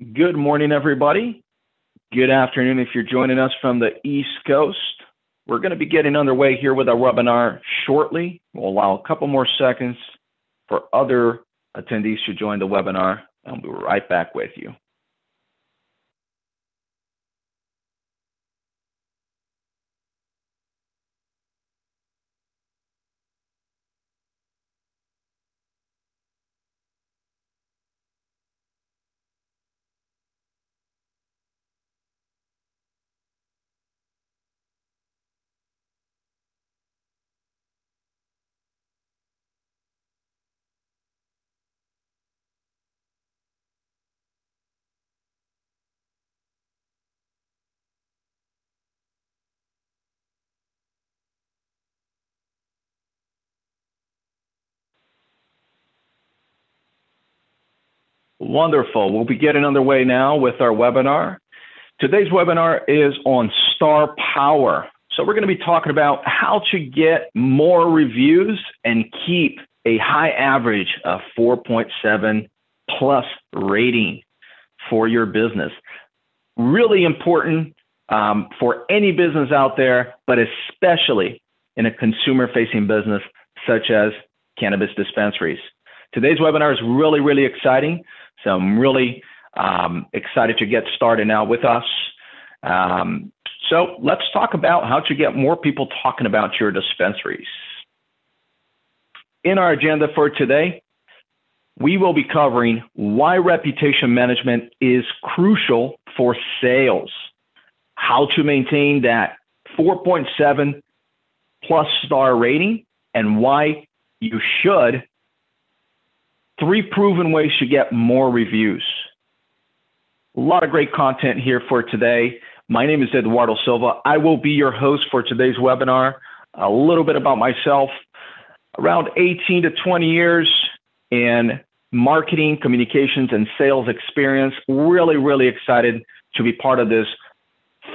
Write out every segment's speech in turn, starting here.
Good morning, everybody. Good afternoon if you're joining us from the East Coast. We're going to be getting underway here with our webinar shortly. We'll allow a couple more seconds for other attendees to join the webinar, and we'll be right back with you. Wonderful. We'll be getting underway now with our webinar. Today's webinar is on star power. So we're going to be talking about how to get more reviews and keep a high average of 4.7 plus rating for your business. Really important um, for any business out there, but especially in a consumer facing business such as cannabis dispensaries. Today's webinar is really, really exciting. So I'm really um, excited to get started now with us. Um, so let's talk about how to get more people talking about your dispensaries. In our agenda for today, we will be covering why reputation management is crucial for sales, how to maintain that 4.7 plus star rating, and why you should Three proven ways to get more reviews. A lot of great content here for today. My name is Eduardo Silva. I will be your host for today's webinar. A little bit about myself around 18 to 20 years in marketing, communications, and sales experience. Really, really excited to be part of this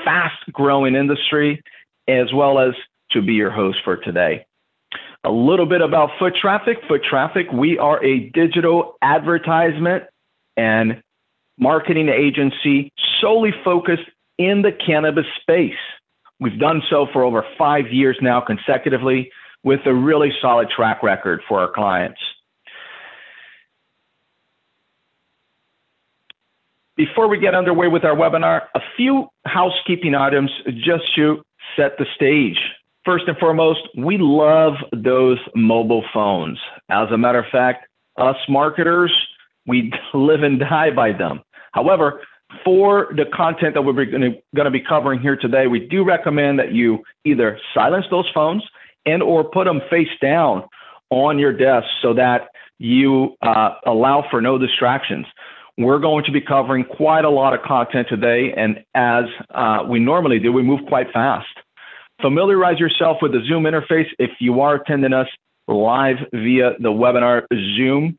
fast growing industry, as well as to be your host for today. A little bit about Foot Traffic. Foot Traffic, we are a digital advertisement and marketing agency solely focused in the cannabis space. We've done so for over five years now consecutively with a really solid track record for our clients. Before we get underway with our webinar, a few housekeeping items just to set the stage. First and foremost, we love those mobile phones. As a matter of fact, us marketers, we live and die by them. However, for the content that we're going to be covering here today, we do recommend that you either silence those phones and or put them face down on your desk so that you uh, allow for no distractions. We're going to be covering quite a lot of content today, and as uh, we normally do, we move quite fast. Familiarize yourself with the Zoom interface if you are attending us live via the webinar Zoom.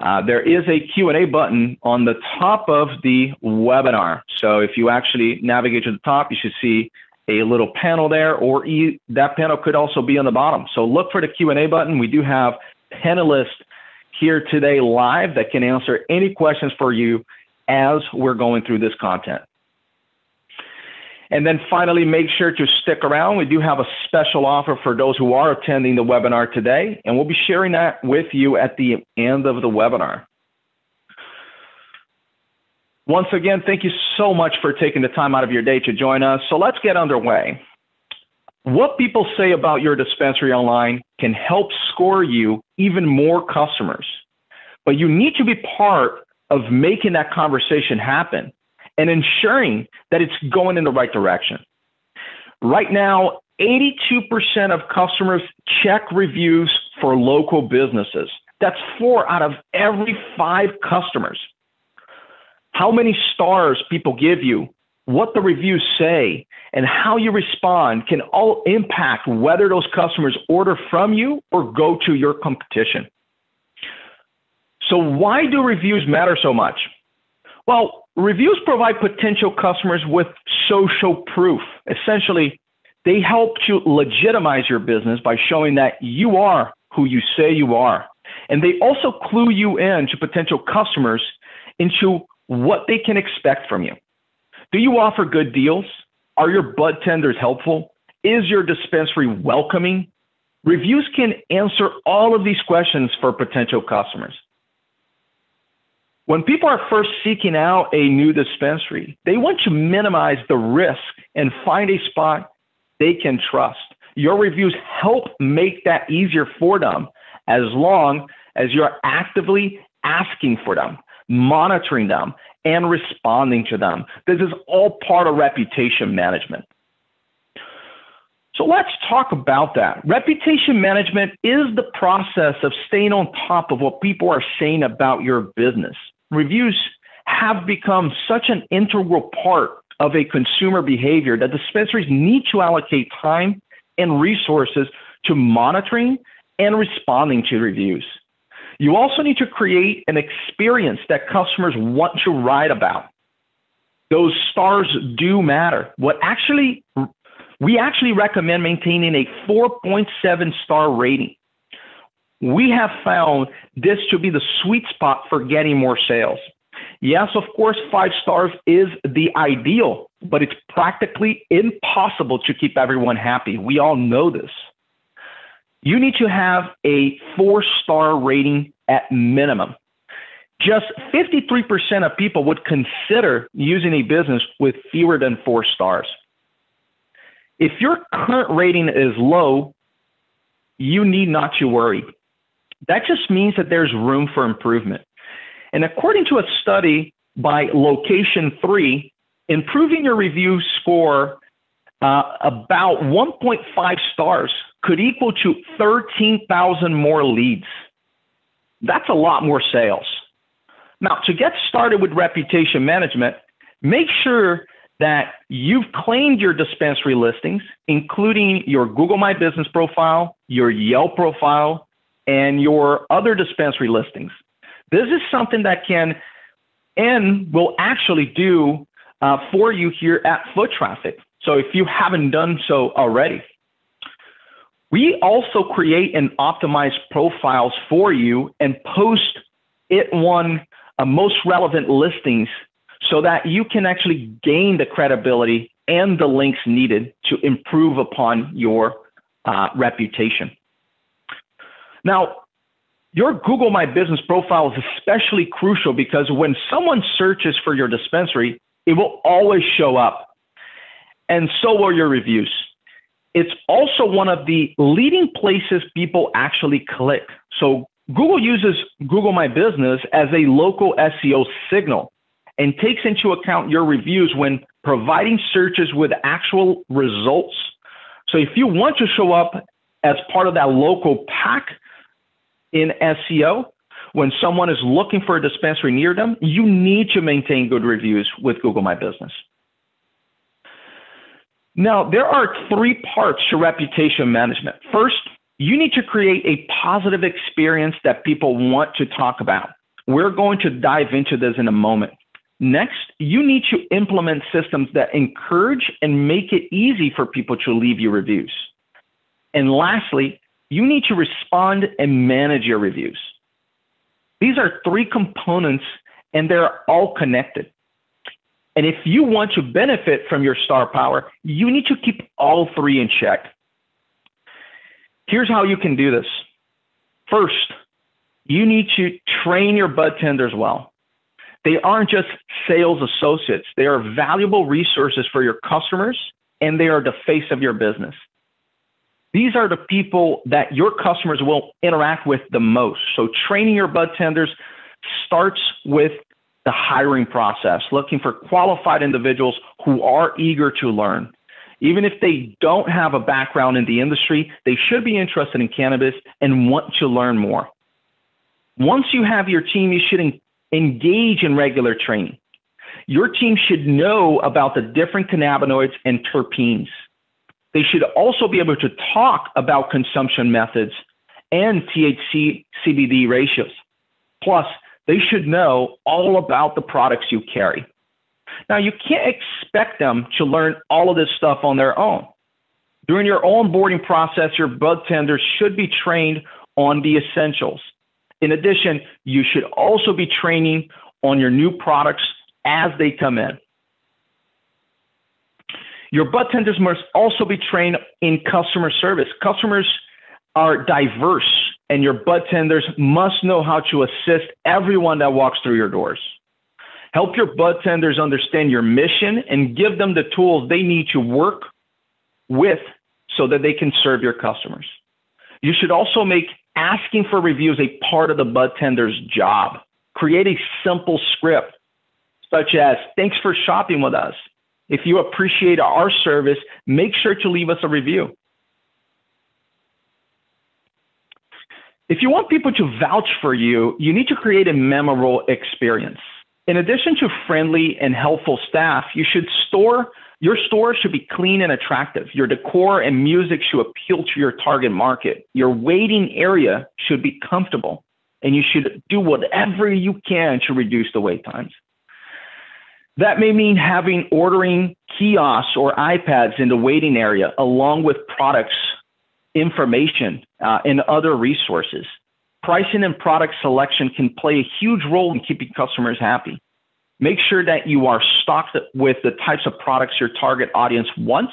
Uh, there is a Q&A button on the top of the webinar. So if you actually navigate to the top, you should see a little panel there, or e that panel could also be on the bottom. So look for the Q&A button. We do have panelists here today live that can answer any questions for you as we're going through this content. And then finally, make sure to stick around. We do have a special offer for those who are attending the webinar today, and we'll be sharing that with you at the end of the webinar. Once again, thank you so much for taking the time out of your day to join us. So let's get underway. What people say about your dispensary online can help score you even more customers, but you need to be part of making that conversation happen and ensuring that it's going in the right direction. Right now, 82% of customers check reviews for local businesses. That's four out of every five customers. How many stars people give you, what the reviews say, and how you respond can all impact whether those customers order from you or go to your competition. So, why do reviews matter so much? Well, Reviews provide potential customers with social proof. Essentially, they help to legitimize your business by showing that you are who you say you are. And they also clue you in to potential customers into what they can expect from you. Do you offer good deals? Are your bud tenders helpful? Is your dispensary welcoming? Reviews can answer all of these questions for potential customers. When people are first seeking out a new dispensary, they want to minimize the risk and find a spot they can trust. Your reviews help make that easier for them as long as you're actively asking for them, monitoring them, and responding to them. This is all part of reputation management. So let's talk about that. Reputation management is the process of staying on top of what people are saying about your business. Reviews have become such an integral part of a consumer behavior that dispensaries need to allocate time and resources to monitoring and responding to reviews. You also need to create an experience that customers want to write about. Those stars do matter. What actually we actually recommend maintaining a 4.7 star rating. We have found this to be the sweet spot for getting more sales. Yes, of course, five stars is the ideal, but it's practically impossible to keep everyone happy. We all know this. You need to have a four star rating at minimum. Just 53% of people would consider using a business with fewer than four stars. If your current rating is low, you need not to worry. That just means that there's room for improvement. And according to a study by Location 3, improving your review score uh, about 1.5 stars could equal to 13,000 more leads. That's a lot more sales. Now, to get started with reputation management, make sure that you've claimed your dispensary listings, including your Google My Business profile, your Yelp profile, and your other dispensary listings. This is something that can and will actually do uh, for you here at Foot Traffic. So if you haven't done so already, we also create and optimize profiles for you and post it one uh, most relevant listings so that you can actually gain the credibility and the links needed to improve upon your uh, reputation. Now, your Google My Business profile is especially crucial because when someone searches for your dispensary, it will always show up. And so will your reviews. It's also one of the leading places people actually click. So Google uses Google My Business as a local SEO signal and takes into account your reviews when providing searches with actual results. So if you want to show up as part of that local pack in SEO, when someone is looking for a dispensary near them, you need to maintain good reviews with Google My Business. Now, there are three parts to reputation management. First, you need to create a positive experience that people want to talk about. We're going to dive into this in a moment. Next, you need to implement systems that encourage and make it easy for people to leave you reviews. And lastly, you need to respond and manage your reviews. These are three components and they're all connected. And if you want to benefit from your star power, you need to keep all three in check. Here's how you can do this. First, you need to train your bud tenders well. They aren't just sales associates, they are valuable resources for your customers and they are the face of your business. These are the people that your customers will interact with the most. So training your bud tenders starts with the hiring process, looking for qualified individuals who are eager to learn. Even if they don't have a background in the industry, they should be interested in cannabis and want to learn more. Once you have your team, you should engage in regular training. Your team should know about the different cannabinoids and terpenes. They should also be able to talk about consumption methods and THC CBD ratios. Plus, they should know all about the products you carry. Now, you can't expect them to learn all of this stuff on their own. During your onboarding process, your bud tenders should be trained on the essentials. In addition, you should also be training on your new products as they come in. Your bud tenders must also be trained in customer service. Customers are diverse, and your bud tenders must know how to assist everyone that walks through your doors. Help your bud tenders understand your mission and give them the tools they need to work with so that they can serve your customers. You should also make asking for reviews a part of the bud tender's job. Create a simple script such as, thanks for shopping with us. If you appreciate our service, make sure to leave us a review. If you want people to vouch for you, you need to create a memorable experience. In addition to friendly and helpful staff, you should store your store should be clean and attractive. Your decor and music should appeal to your target market. Your waiting area should be comfortable, and you should do whatever you can to reduce the wait times. That may mean having ordering kiosks or iPads in the waiting area, along with products, information, uh, and other resources. Pricing and product selection can play a huge role in keeping customers happy. Make sure that you are stocked with the types of products your target audience wants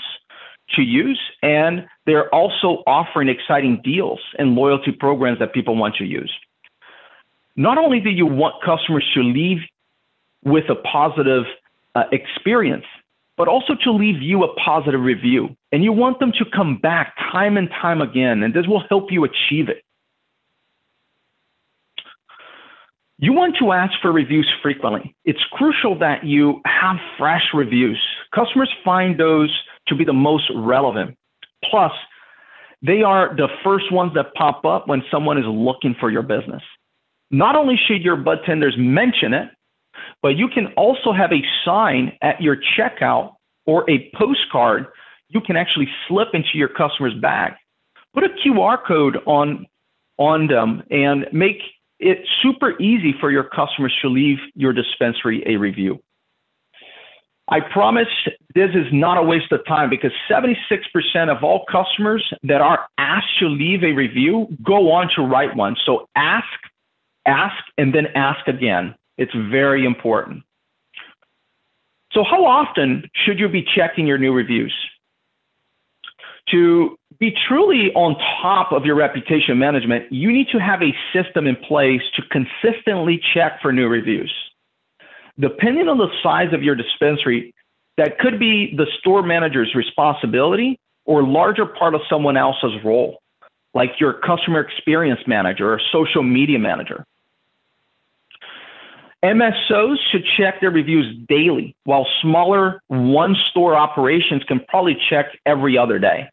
to use, and they're also offering exciting deals and loyalty programs that people want to use. Not only do you want customers to leave with a positive uh, experience, but also to leave you a positive review. And you want them to come back time and time again, and this will help you achieve it. You want to ask for reviews frequently. It's crucial that you have fresh reviews. Customers find those to be the most relevant. Plus, they are the first ones that pop up when someone is looking for your business. Not only should your bud tenders mention it, but you can also have a sign at your checkout or a postcard you can actually slip into your customer's bag. Put a QR code on on them and make it super easy for your customers to leave your dispensary a review. I promise this is not a waste of time because 76% of all customers that are asked to leave a review go on to write one. So ask, ask, and then ask again. It's very important. So, how often should you be checking your new reviews? To be truly on top of your reputation management, you need to have a system in place to consistently check for new reviews. Depending on the size of your dispensary, that could be the store manager's responsibility or larger part of someone else's role, like your customer experience manager or social media manager. MSOs should check their reviews daily, while smaller one store operations can probably check every other day.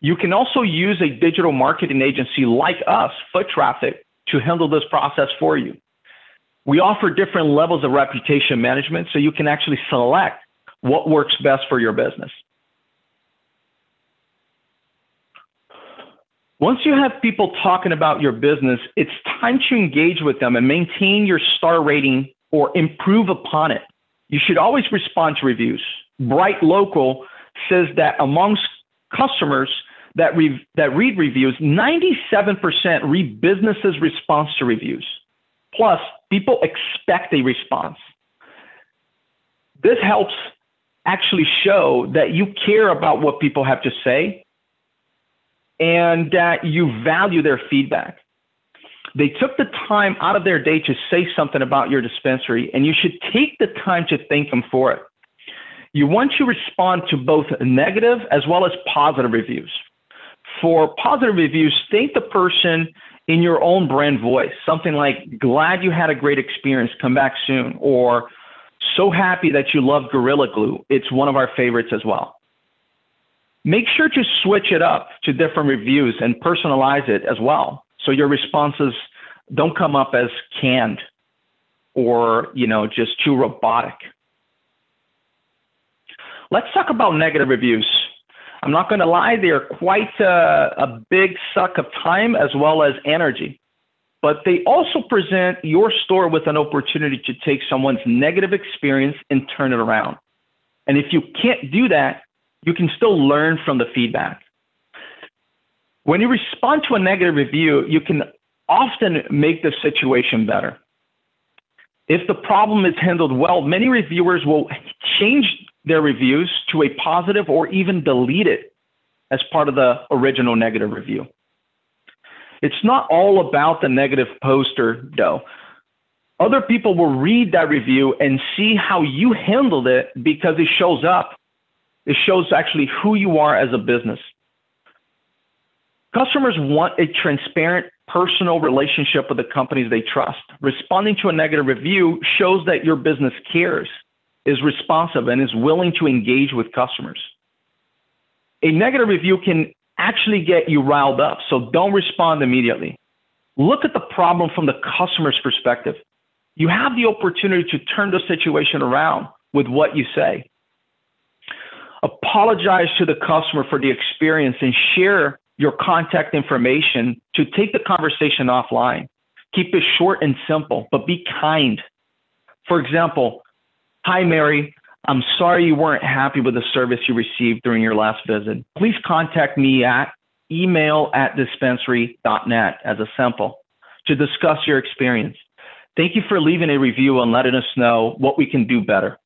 You can also use a digital marketing agency like us, Foot Traffic, to handle this process for you. We offer different levels of reputation management so you can actually select what works best for your business. Once you have people talking about your business, it's time to engage with them and maintain your star rating or improve upon it. You should always respond to reviews. BrightLocal says that amongst customers that, re- that read reviews, 97% read businesses' response to reviews. Plus, people expect a response. This helps actually show that you care about what people have to say and that you value their feedback. They took the time out of their day to say something about your dispensary, and you should take the time to thank them for it. You want to respond to both negative as well as positive reviews. For positive reviews, thank the person in your own brand voice, something like, glad you had a great experience, come back soon, or so happy that you love Gorilla Glue. It's one of our favorites as well make sure to switch it up to different reviews and personalize it as well. So your responses don't come up as canned or, you know, just too robotic. Let's talk about negative reviews. I'm not going to lie, they are quite a, a big suck of time as well as energy. But they also present your store with an opportunity to take someone's negative experience and turn it around. And if you can't do that, you can still learn from the feedback. When you respond to a negative review, you can often make the situation better. If the problem is handled well, many reviewers will change their reviews to a positive or even delete it as part of the original negative review. It's not all about the negative poster, though. Other people will read that review and see how you handled it because it shows up. It shows actually who you are as a business. Customers want a transparent, personal relationship with the companies they trust. Responding to a negative review shows that your business cares, is responsive, and is willing to engage with customers. A negative review can actually get you riled up, so don't respond immediately. Look at the problem from the customer's perspective. You have the opportunity to turn the situation around with what you say. Apologize to the customer for the experience and share your contact information to take the conversation offline. Keep it short and simple, but be kind. For example, hi, Mary. I'm sorry you weren't happy with the service you received during your last visit. Please contact me at email at dispensary.net as a sample to discuss your experience. Thank you for leaving a review and letting us know what we can do better.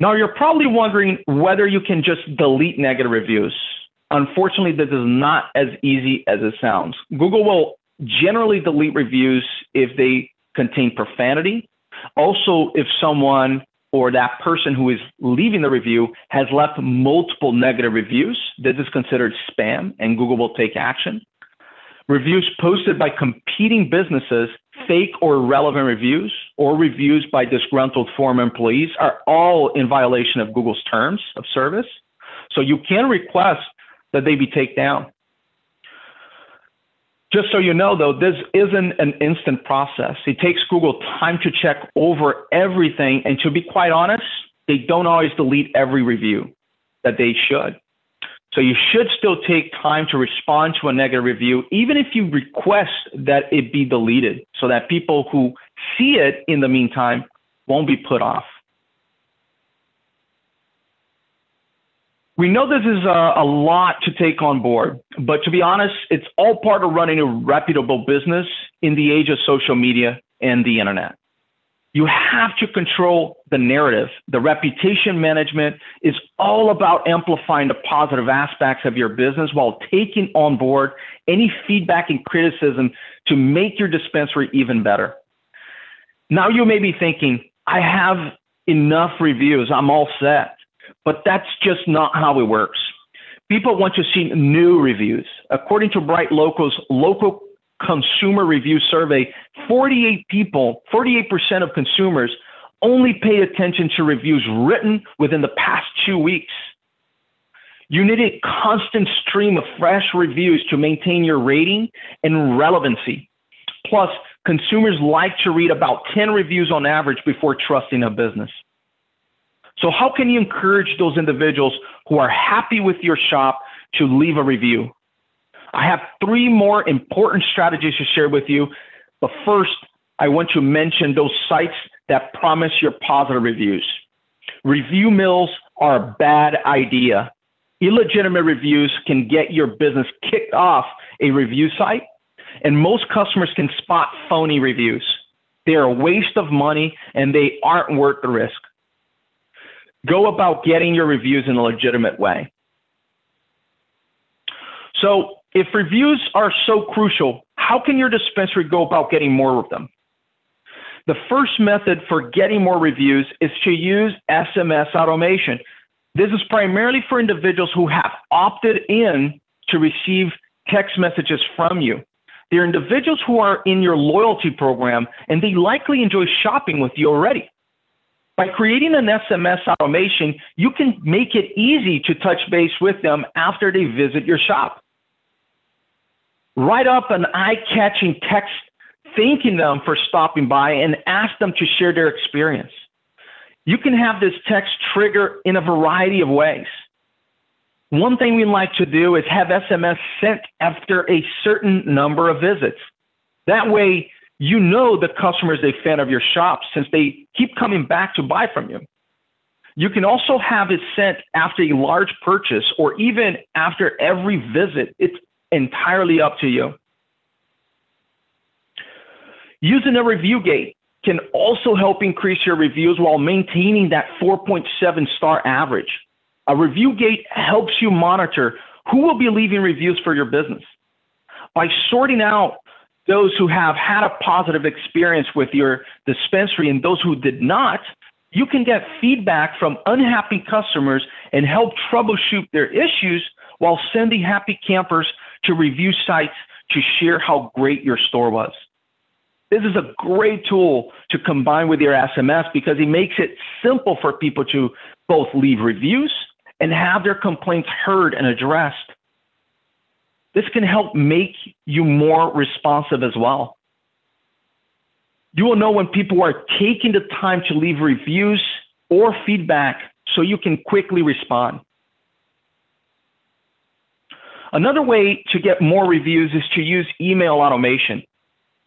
Now, you're probably wondering whether you can just delete negative reviews. Unfortunately, this is not as easy as it sounds. Google will generally delete reviews if they contain profanity. Also, if someone or that person who is leaving the review has left multiple negative reviews, this is considered spam and Google will take action. Reviews posted by competing businesses, fake or irrelevant reviews, or reviews by disgruntled former employees are all in violation of Google's terms of service. So you can request that they be taken down. Just so you know, though, this isn't an instant process. It takes Google time to check over everything. And to be quite honest, they don't always delete every review that they should. So you should still take time to respond to a negative review, even if you request that it be deleted, so that people who see it in the meantime won't be put off. We know this is a, a, lot to take on board, but to be honest, it's all part of running a reputable business in the age of social media and the internet. You have to control the narrative. The reputation management is all about amplifying the positive aspects of your business while taking on board any feedback and criticism to make your dispensary even better. Now you may be thinking, I have enough reviews, I'm all set. But that's just not how it works. People want to see new reviews. According to BrightLocal's local consumer review survey, 48 people, 48% of consumers only pay attention to reviews written within the past two weeks. You need a constant stream of fresh reviews to maintain your rating and relevancy. Plus, consumers like to read about 10 reviews on average before trusting a business. So, how can you encourage those individuals who are happy with your shop to leave a review? I have three more important strategies to share with you. But first, I want to mention those sites that promise your positive reviews. Review mills are a bad idea. Illegitimate reviews can get your business kicked off a review site, and most customers can spot phony reviews. They are a waste of money and they aren't worth the risk. Go about getting your reviews in a legitimate way. So, if reviews are so crucial, how can your dispensary go about getting more of them? The first method for getting more reviews is to use SMS automation. This is primarily for individuals who have opted in to receive text messages from you. They're individuals who are in your loyalty program and they likely enjoy shopping with you already. By creating an SMS automation, you can make it easy to touch base with them after they visit your shop. Write up an eye catching text thanking them for stopping by and ask them to share their experience. You can have this text trigger in a variety of ways. One thing we like to do is have SMS sent after a certain number of visits. That way, you know the customer is a fan of your shop since they keep coming back to buy from you. You can also have it sent after a large purchase or even after every visit. It's entirely up to you. Using a review gate can also help increase your reviews while maintaining that 4.7 star average. A review gate helps you monitor who will be leaving reviews for your business. By sorting out those who have had a positive experience with your dispensary and those who did not, you can get feedback from unhappy customers and help troubleshoot their issues while sending happy campers to review sites to share how great your store was. This is a great tool to combine with your SMS because it makes it simple for people to both leave reviews and have their complaints heard and addressed. This can help make you more responsive as well. You will know when people are taking the time to leave reviews or feedback so you can quickly respond. Another way to get more reviews is to use email automation.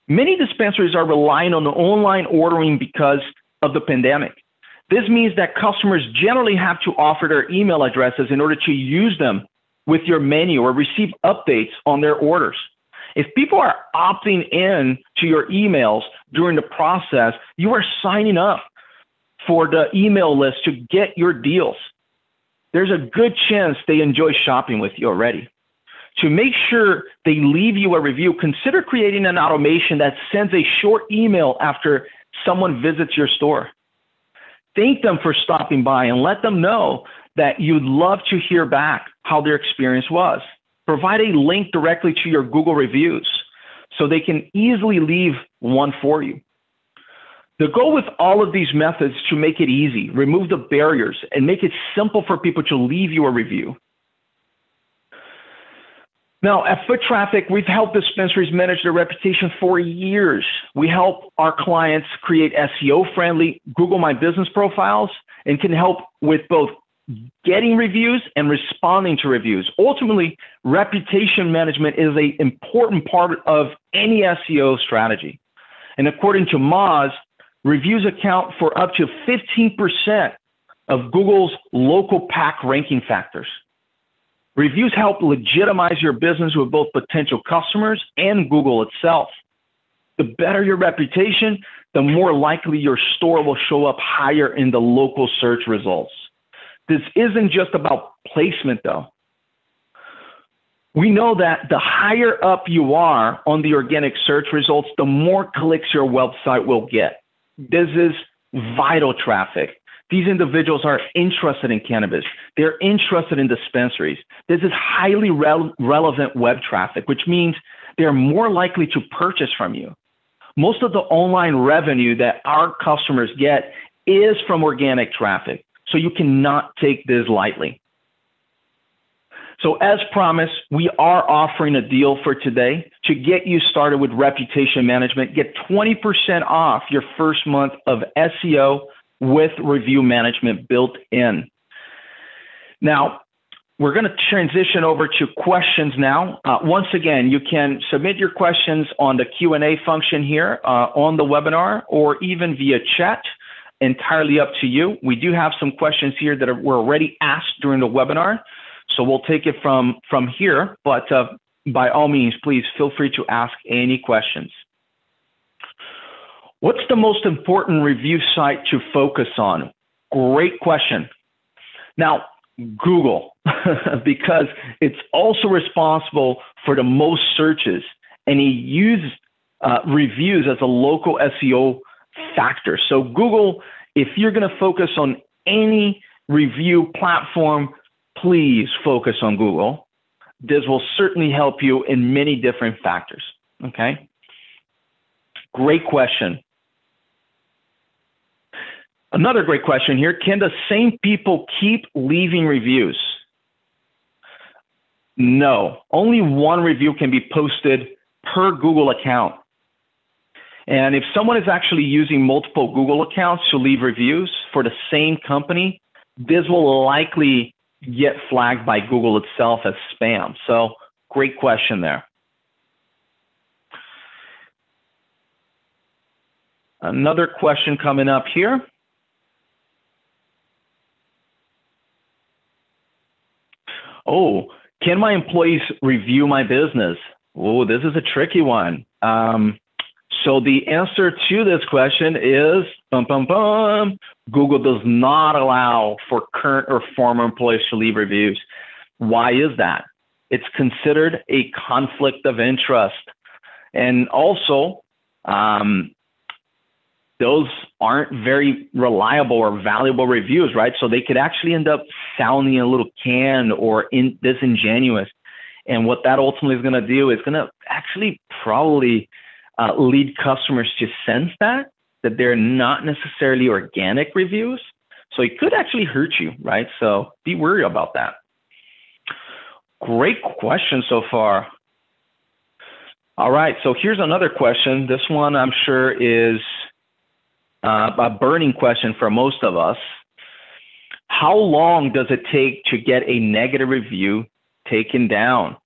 Many dispensaries are relying on the online ordering because of the pandemic. This means that customers generally have to offer their email addresses in order to use them with your menu or receive updates on their orders. If people are opting in to your emails during the process, you are signing up for the email list to get your deals. There's a good chance they enjoy shopping with you already. To make sure they leave you a review, consider creating an automation that sends a short email after someone visits your store. Thank them for stopping by and let them know that you'd love to hear back how their experience was. Provide a link directly to your Google reviews so they can easily leave one for you. The goal with all of these methods to make it easy, remove the barriers, and make it simple for people to leave you a review. Now, at Foot Traffic, we've helped dispensaries manage their reputation for years. We help our clients create SEO friendly Google My Business profiles and can help with both getting reviews and responding to reviews. Ultimately, reputation management is an important part of any SEO strategy. And according to Moz, reviews account for up to 15% of Google's local pack ranking factors. Reviews help legitimize your business with both potential customers and Google itself. The better your reputation, the more likely your store will show up higher in the local search results. This isn't just about placement, though. We know that the higher up you are on the organic search results, the more clicks your website will get. This is vital traffic. These individuals are interested in cannabis. They're interested in dispensaries. This is highly re- relevant web traffic, which means they're more likely to purchase from you. Most of the online revenue that our customers get is from organic traffic. So you cannot take this lightly. So, as promised, we are offering a deal for today to get you started with reputation management. Get 20% off your first month of SEO with review management built in. Now, we're going to transition over to questions now. Uh, once again, you can submit your questions on the Q&A function here uh, on the webinar or even via chat entirely up to you. We do have some questions here that are, were already asked during the webinar, so we'll take it from, from here. But uh, by all means, please feel free to ask any questions. What's the most important review site to focus on? Great question. Now, Google, because it's also responsible for the most searches, and it uses uh, reviews as a local SEO factor. So Google, if you're going to focus on any review platform, please focus on Google. This will certainly help you in many different factors. Okay. Great question. Another great question here. Can the same people keep leaving reviews? No, only one review can be posted per Google account. And if someone is actually using multiple Google accounts to leave reviews for the same company, this will likely get flagged by Google itself as spam. So, great question there. Another question coming up here. Oh, can my employees review my business? Oh, this is a tricky one. Um, So the answer to this question is bum, bum, bum. Google does not allow for current or former employees to leave reviews. Why is that? It's considered a conflict of interest. And also, um, those aren't very reliable or valuable reviews, right? So they could actually end up sounding a little canned or in, disingenuous. And what that ultimately is going to do is going to actually probably uh, lead customers to sense that that they're not necessarily organic reviews. So it could actually hurt you, right? So be worried about that. Great question so far. All right, so here's another question. This one I'm sure is uh, a burning question for most of us. How long does it take to get a negative review taken down?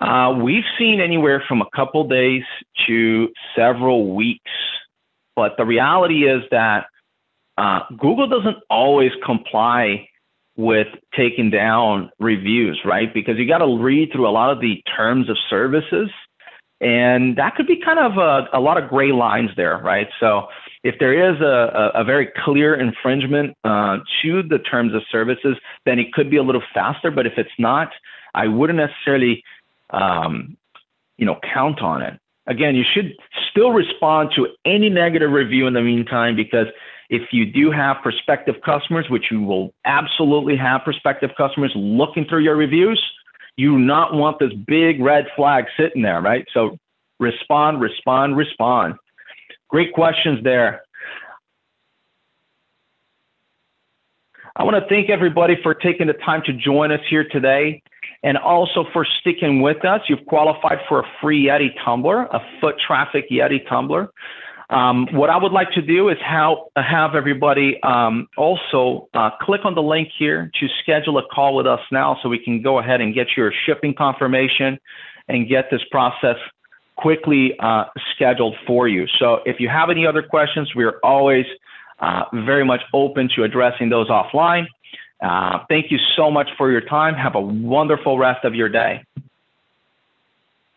Uh, we've seen anywhere from a couple days to several weeks, but the reality is that uh, Google doesn't always comply with taking down reviews, right? Because you got to read through a lot of the terms of services, and that could be kind of a, a lot of gray lines there, right? So if there is a, a, a very clear infringement uh, to the terms of services, then it could be a little faster. But if it's not, I wouldn't necessarily, um, you know, count on it. Again, you should still respond to any negative review in the meantime because if you do have prospective customers, which you will absolutely have prospective customers looking through your reviews, you do not want this big red flag sitting there, right? So respond, respond, respond. Great questions there. I want to thank everybody for taking the time to join us here today and also for sticking with us. You've qualified for a free Yeti tumbler, a foot traffic Yeti tumbler. Um, what I would like to do is how, have everybody um, also uh, click on the link here to schedule a call with us now so we can go ahead and get your shipping confirmation and get this process quickly uh, scheduled for you. So if you have any other questions, we're always uh, very much open to addressing those offline. Uh, thank you so much for your time. Have a wonderful rest of your day.